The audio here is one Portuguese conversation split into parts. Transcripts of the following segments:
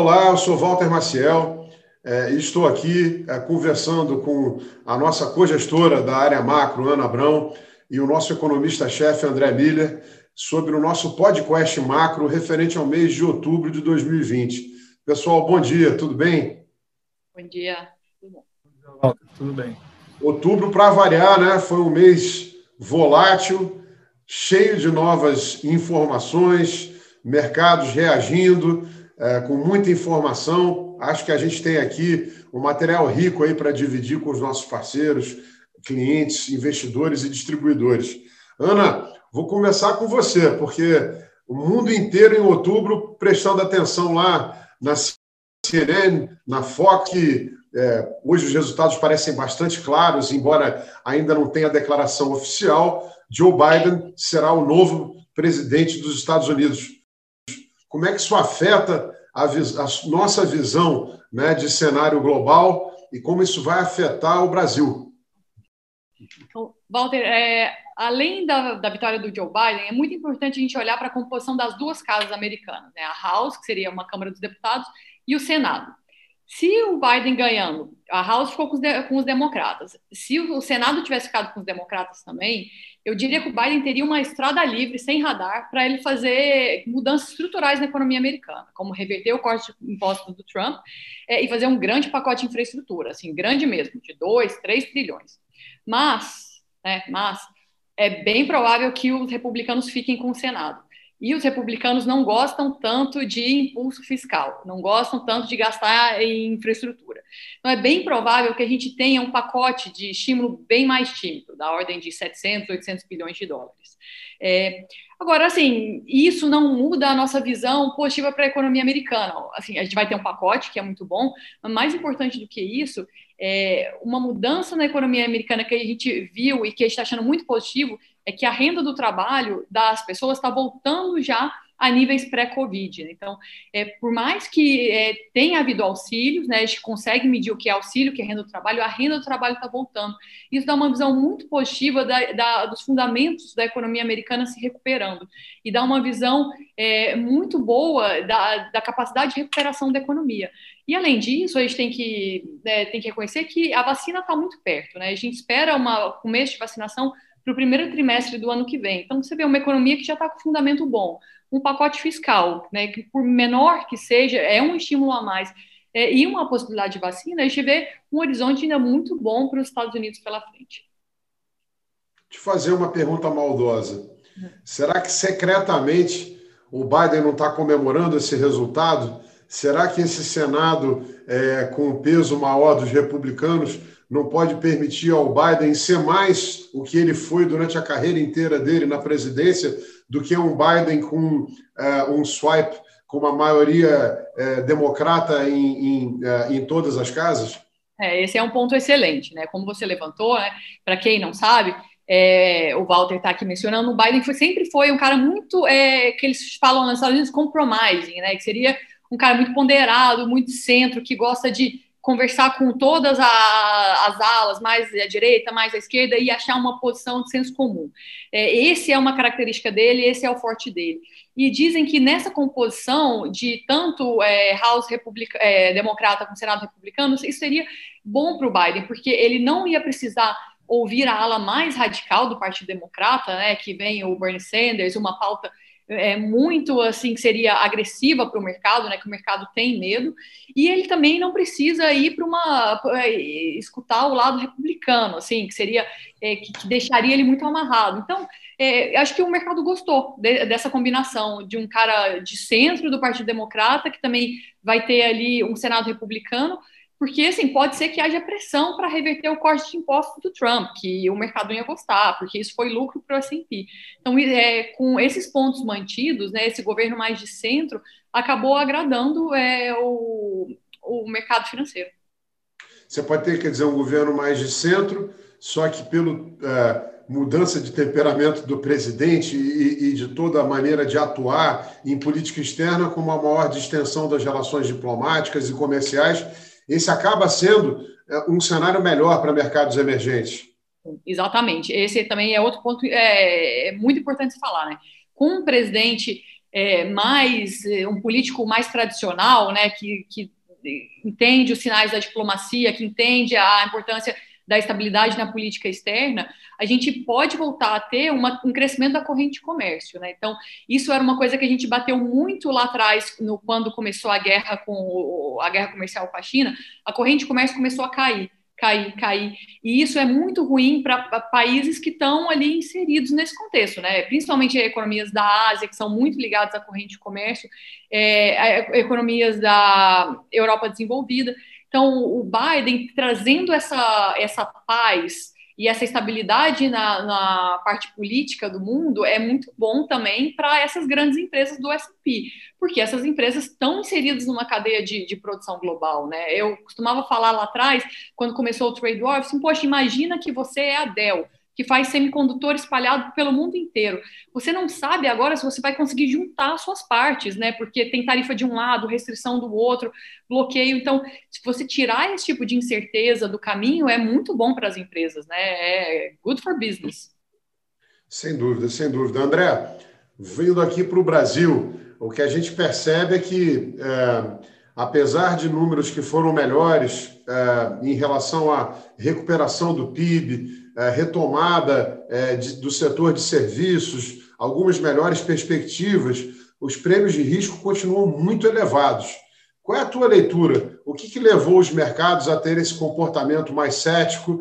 Olá, eu sou Walter Maciel é, e estou aqui é, conversando com a nossa cogestora da área macro, Ana Abrão, e o nosso economista-chefe, André Miller, sobre o nosso podcast macro referente ao mês de outubro de 2020. Pessoal, bom dia, tudo bem? Bom dia, tudo bom. Walter, tudo bem. Outubro, para variar, né, foi um mês volátil, cheio de novas informações, mercados reagindo é, com muita informação. Acho que a gente tem aqui um material rico aí para dividir com os nossos parceiros, clientes, investidores e distribuidores. Ana, vou começar com você, porque o mundo inteiro em outubro prestando atenção lá na CNN, na Fox, é, hoje os resultados parecem bastante claros, embora ainda não tenha declaração oficial. Joe Biden será o novo presidente dos Estados Unidos. Como é que isso afeta a, a nossa visão né, de cenário global e como isso vai afetar o Brasil? Então, Walter, é, além da, da, vitória do Joe Biden, é muito importante a gente olhar para a composição das duas casas americanas, né? a House, que seria uma Câmara dos Deputados, e o Senado. Se o Biden ganhando, a House ficou com os, de, com os democratas. Se o, Senado tivesse ficado com os democratas também, eu diria que o Biden teria uma estrada livre, sem radar, para ele fazer mudanças estruturais na economia americana, como reverter o corte de impostos do Trump é, e fazer um grande pacote de infraestrutura, assim, grande mesmo, de 2, 3 trilhões. Mas, né, mas é bem provável que os republicanos fiquem com o Senado. E os republicanos não gostam tanto de impulso fiscal, não gostam tanto de gastar em infraestrutura. Então, é bem provável que a gente tenha um pacote de estímulo bem mais tímido, da ordem de 700, 800 bilhões de dólares. É, agora, assim, isso não muda a nossa visão positiva para a economia americana. Assim, a gente vai ter um pacote que é muito bom, mas mais importante do que isso é uma mudança na economia americana que a gente viu e que a gente está achando muito positivo é que a renda do trabalho das pessoas está voltando já a níveis pré-Covid. Né? Então, é, por mais que é, tenha havido auxílios, né, a gente consegue medir o que é auxílio, o que é renda do trabalho, a renda do trabalho está voltando. Isso dá uma visão muito positiva da, da, dos fundamentos da economia americana se recuperando e dá uma visão é, muito boa da, da, capacidade de recuperação da economia. E, além disso, a gente tem que, né, tem que reconhecer que a vacina está muito perto. Né? A gente espera um começo de vacinação para o primeiro trimestre do ano que vem. Então, você vê uma economia que já está com fundamento bom, um pacote fiscal, né, que por menor que seja, é um estímulo a mais, é, e uma possibilidade de vacina, a gente vê um horizonte ainda muito bom para os Estados Unidos pela frente. Te fazer uma pergunta maldosa. Será que secretamente o Biden não está comemorando esse resultado? Será que esse Senado, é, com o peso maior dos republicanos, não pode permitir ao Biden ser mais o que ele foi durante a carreira inteira dele na presidência do que um Biden com uh, um swipe com uma maioria uh, democrata em, em, uh, em, todas as casas? É, esse é um ponto excelente, né? Como você levantou, né? Para quem não sabe, é, o Walter está aqui mencionando, o Biden foi, sempre foi um cara muito é, que eles falam nos Estados Unidos compromising, né? Que seria um cara muito ponderado, muito centro, que gosta de conversar com todas a, as alas, mais à direita, mais à esquerda, e achar uma posição de senso comum. É, esse é uma característica dele, esse é o forte dele. E dizem que nessa composição de tanto é, House republica, é, democrata com Senado republicano, isso seria bom para o Biden, porque ele não ia precisar ouvir a ala mais radical do Partido Democrata, né, que vem o Bernie Sanders, uma pauta é, muito assim que seria agressiva para o mercado, né? Que o mercado tem medo, e ele também não precisa ir para uma é, escutar o lado republicano, assim, que seria é, que, que, deixaria ele muito amarrado. Então, é, acho que o mercado gostou de, dessa combinação de um cara de centro do Partido Democrata que também vai ter ali um Senado republicano porque assim pode ser que haja pressão para reverter o corte de impostos do Trump, que o mercado ia gostar, porque isso foi lucro para o S&P. Então, é, com esses pontos mantidos, né, esse governo mais de centro acabou agradando é, o, o mercado financeiro. Você pode ter, quer dizer, um governo mais de centro, só que pelo uh, mudança de temperamento do presidente e, e, de toda a maneira de atuar em política externa, com uma maior distensão das relações diplomáticas e comerciais, esse acaba sendo é, um cenário melhor para mercados emergentes. Exatamente. Esse também é outro ponto é, é muito importante falar, né? Com um presidente é, mais é, um político mais tradicional, né, que, que entende os sinais da diplomacia, que entende a importância da estabilidade na política externa, a gente pode voltar a ter uma, um crescimento da corrente de comércio. Né? Então, isso era uma coisa que a gente bateu muito lá atrás, no, quando começou a guerra com a guerra comercial com a China, a corrente de comércio começou a cair cair, cair. E isso é muito ruim para países que estão ali inseridos nesse contexto, né? Principalmente economias da Ásia, que são muito ligadas à corrente de comércio, é, economias da Europa desenvolvida. Então, o Biden trazendo essa, essa paz e essa estabilidade na, na, parte política do mundo é muito bom também para essas grandes empresas do S&P, porque essas empresas estão inseridas numa cadeia de, de, produção global, né? Eu costumava falar lá atrás, quando começou o Trade War, assim, poxa, imagina que você é a Dell, que faz semicondutor espalhado pelo mundo inteiro. Você não sabe agora se você vai conseguir juntar suas partes, né? Porque tem tarifa de um lado, restrição do outro, bloqueio. Então, se você tirar esse tipo de incerteza do caminho, é muito bom para as empresas, né? É good for business. Sem dúvida, sem dúvida. André, vindo aqui para o Brasil, o que a gente percebe é que, é, apesar de números que foram melhores é, em relação à recuperação do PIB, é, retomada é, de, do setor de serviços, algumas melhores perspectivas, os prêmios de risco continuam muito elevados. Qual é a tua leitura? O que, que levou os mercados a ter esse comportamento mais cético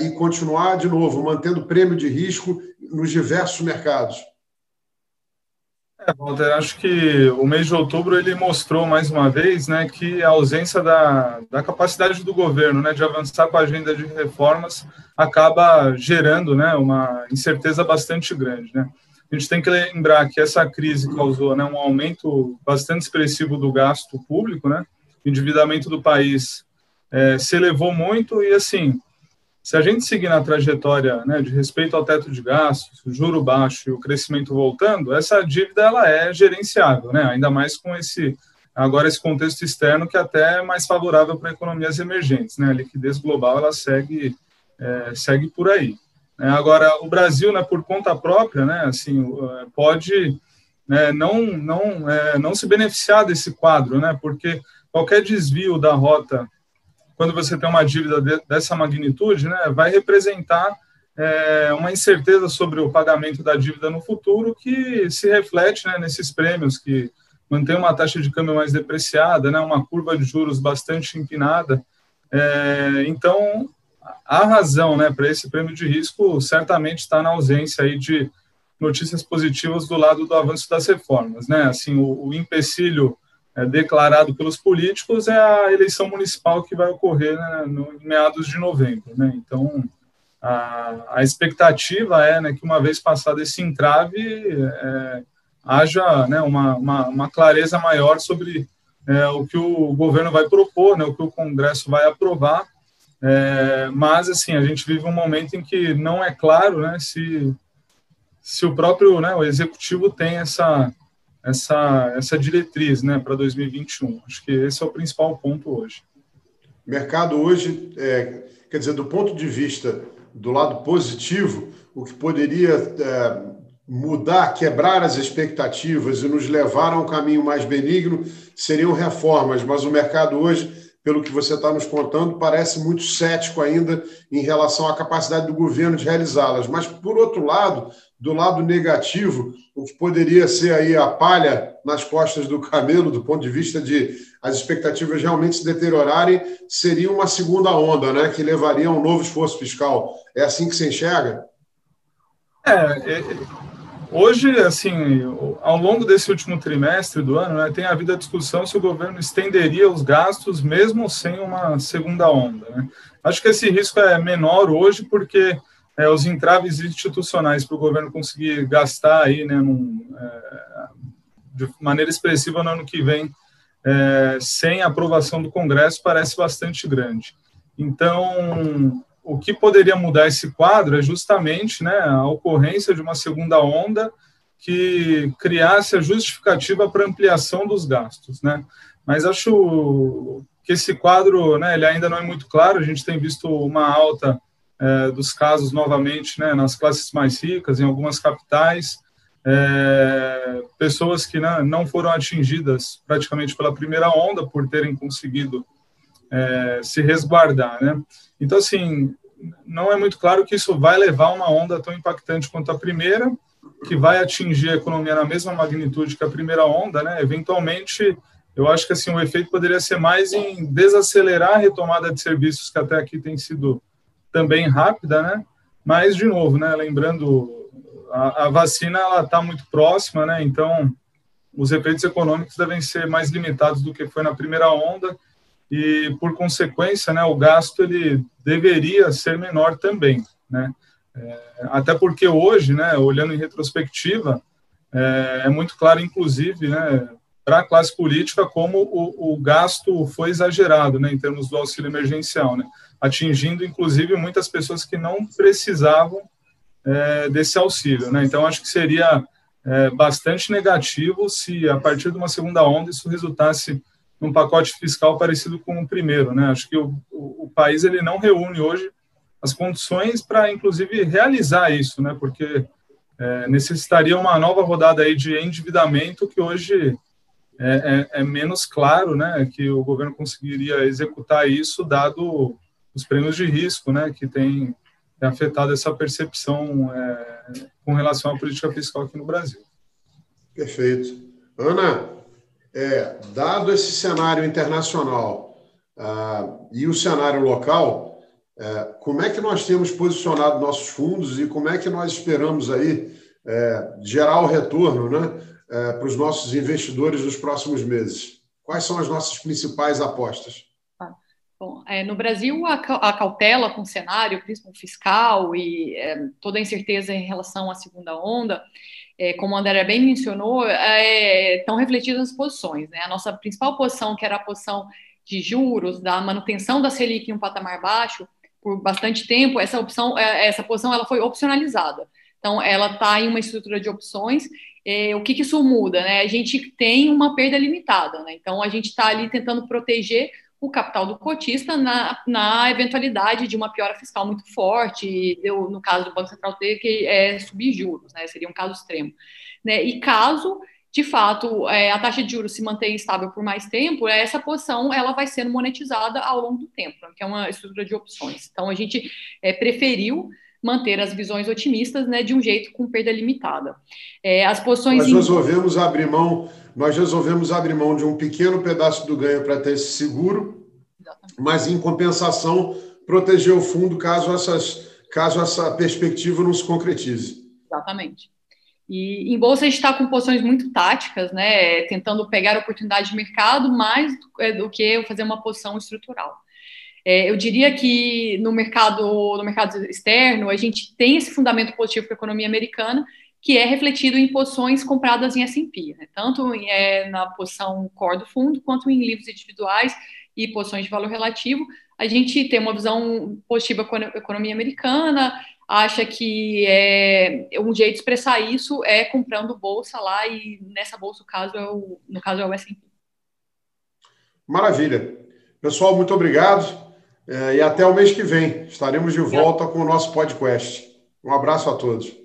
e continuar, de novo, mantendo prêmio de risco nos diversos mercados? É, Walter, acho que o mês de outubro ele mostrou mais uma vez né, que a ausência da, da capacidade do governo né, de avançar com a agenda de reformas acaba gerando né, uma incerteza bastante grande. Né? A gente tem que lembrar que essa crise causou né, um aumento bastante expressivo do gasto público, né? o endividamento do país é, se elevou muito e, assim, se a gente seguir na trajetória né, de respeito ao teto de gastos, juro baixo e o crescimento voltando, essa dívida ela é gerenciável, né? ainda mais com esse agora esse contexto externo que é até é mais favorável para economias emergentes. Né? A liquidez global ela segue, é, segue por aí. Né? Agora, o Brasil, né, por conta própria, né, assim, pode né, não, não, é, não se beneficiar desse quadro, né, porque qualquer desvio da rota quando você tem uma dívida de, dessa magnitude, né, vai representar é, uma incerteza sobre o pagamento da dívida no futuro que se reflete né, nesses prêmios que mantém uma taxa de câmbio mais depreciada, né, uma curva de juros bastante empinada. É, então, a razão né, para esse prêmio de risco certamente está na ausência aí de notícias positivas do lado do avanço das reformas. Né? Assim, o, o empecilho é, declarado pelos políticos é a eleição municipal que vai ocorrer né, no, em meados de novembro. Né? Então, a, a, expectativa é né, que, uma vez passado esse entrave, é, haja né, uma, uma, uma, clareza maior sobre é, o que o governo vai propor, né, o que o Congresso vai aprovar. É, mas, assim, a gente vive um momento em que não é claro né, se, se o próprio né, o executivo tem essa essa, essa diretriz né, para 2021. Acho que esse é o principal ponto hoje. O mercado hoje, é, quer dizer, do ponto de vista do lado positivo, o que poderia é, mudar, quebrar as expectativas e nos levar a um caminho mais benigno seriam reformas, mas o mercado hoje pelo que você está nos contando, parece muito cético ainda em relação à capacidade do governo de realizá-las. Mas, por outro lado, do lado negativo, o que poderia ser aí a palha nas costas do camelo, do ponto de vista de as expectativas realmente se deteriorarem, seria uma segunda onda, né, que levaria a um novo esforço fiscal. É assim que se enxerga? É, é Hoje, assim, ao longo desse último trimestre do ano, né, tem havido a discussão se o governo estenderia os gastos mesmo sem uma segunda onda. Né? Acho que esse risco é menor hoje porque é, os entraves institucionais para o governo conseguir gastar aí, né, num, é, de maneira expressiva no ano que vem, é, sem aprovação do Congresso, parece bastante grande. Então, o que poderia mudar esse quadro é justamente né, a ocorrência de uma segunda onda que criasse a justificativa para ampliação dos gastos. Né? Mas acho que esse quadro né, ele ainda não é muito claro, a gente tem visto uma alta é, dos casos novamente né, nas classes mais ricas, em algumas capitais, é, pessoas que né, não foram atingidas praticamente pela primeira onda por terem conseguido é, se resguardar, né? Então, assim, não é muito claro que isso vai levar uma onda tão impactante quanto a primeira, que vai atingir a economia na mesma magnitude que a primeira onda, né? Eventualmente, eu acho que assim o efeito poderia ser mais em desacelerar a retomada de serviços que até aqui tem sido também rápida, né? Mas de novo, né? Lembrando a, a vacina ela está muito próxima, né? Então os efeitos econômicos devem ser mais limitados do que foi na primeira onda e por consequência, né? O gasto ele deveria ser menor também, né? É, até porque hoje, né? Olhando em retrospectiva, é, é muito claro, inclusive, né? para a classe política como o, o, gasto foi exagerado, né, em termos do auxílio emergencial, né, atingindo inclusive muitas pessoas que não precisavam é, desse auxílio, né. Então acho que seria é, bastante negativo se a partir de uma segunda onda isso resultasse num pacote fiscal parecido com o primeiro, né. Acho que o, o, o país ele não reúne hoje as condições para inclusive realizar isso, né, porque é, necessitaria uma nova rodada aí de endividamento que hoje é, é, é, menos claro né, que o governo conseguiria executar isso, dado os prêmios de risco né, que tem afetado essa percepção é, com relação à política fiscal aqui no Brasil. Perfeito. Ana, é, dado esse cenário internacional ah, e o cenário local, é, como é que nós temos posicionado nossos fundos e como é que nós esperamos aí é, gerar o retorno, né? é, para os nossos investidores nos próximos meses? Quais são as nossas principais apostas? Ah, bom, é, no Brasil, a, a, cautela com o cenário, prisma fiscal e é, toda a incerteza em relação à segunda onda, é, como a André bem mencionou, é, estão refletidas nas posições. Né? A nossa principal posição, que era a posição de juros, da manutenção da Selic em um patamar baixo, por bastante tempo, essa opção, é, essa posição ela foi opcionalizada. Então, ela está em uma estrutura de opções é, o que, que, isso muda? Né? A gente tem uma perda limitada, né? então a gente está ali tentando proteger o capital do cotista na, na eventualidade de uma piora fiscal muito forte, deu, no caso do Banco Central ter que é, subir juros, né? seria um caso extremo. Né? E caso de fato, é, a taxa de juros se mantém estável por mais tempo, essa posição ela vai sendo monetizada ao longo do tempo, que é uma estrutura de opções. Então, a gente é, preferiu manter as visões otimistas, né, de um jeito com perda limitada. É, as posições nós resolvemos abrir mão, nós resolvemos abrir mão de um pequeno pedaço do ganho para ter esse seguro, mas em compensação proteger o fundo caso essas, caso essa perspectiva não se concretize. Exatamente. E em bolsa a gente está com posições muito táticas, né, tentando pegar oportunidade de mercado mais do, é, do que fazer uma posição estrutural. É, eu diria que no mercado, no mercado externo, a gente tem esse fundamento positivo para a economia americana, que é refletido em posições compradas em S&P, né? tanto é, na posição core do fundo, quanto em livros individuais e posições de valor relativo. A gente tem uma visão positiva com a economia americana, acha que é, um jeito de expressar isso é comprando bolsa lá, e nessa bolsa, caso é o, no caso, é o S&P. Maravilha. Pessoal, muito obrigado. É, e até o mês que vem estaremos de volta com o nosso podcast. Um abraço a todos.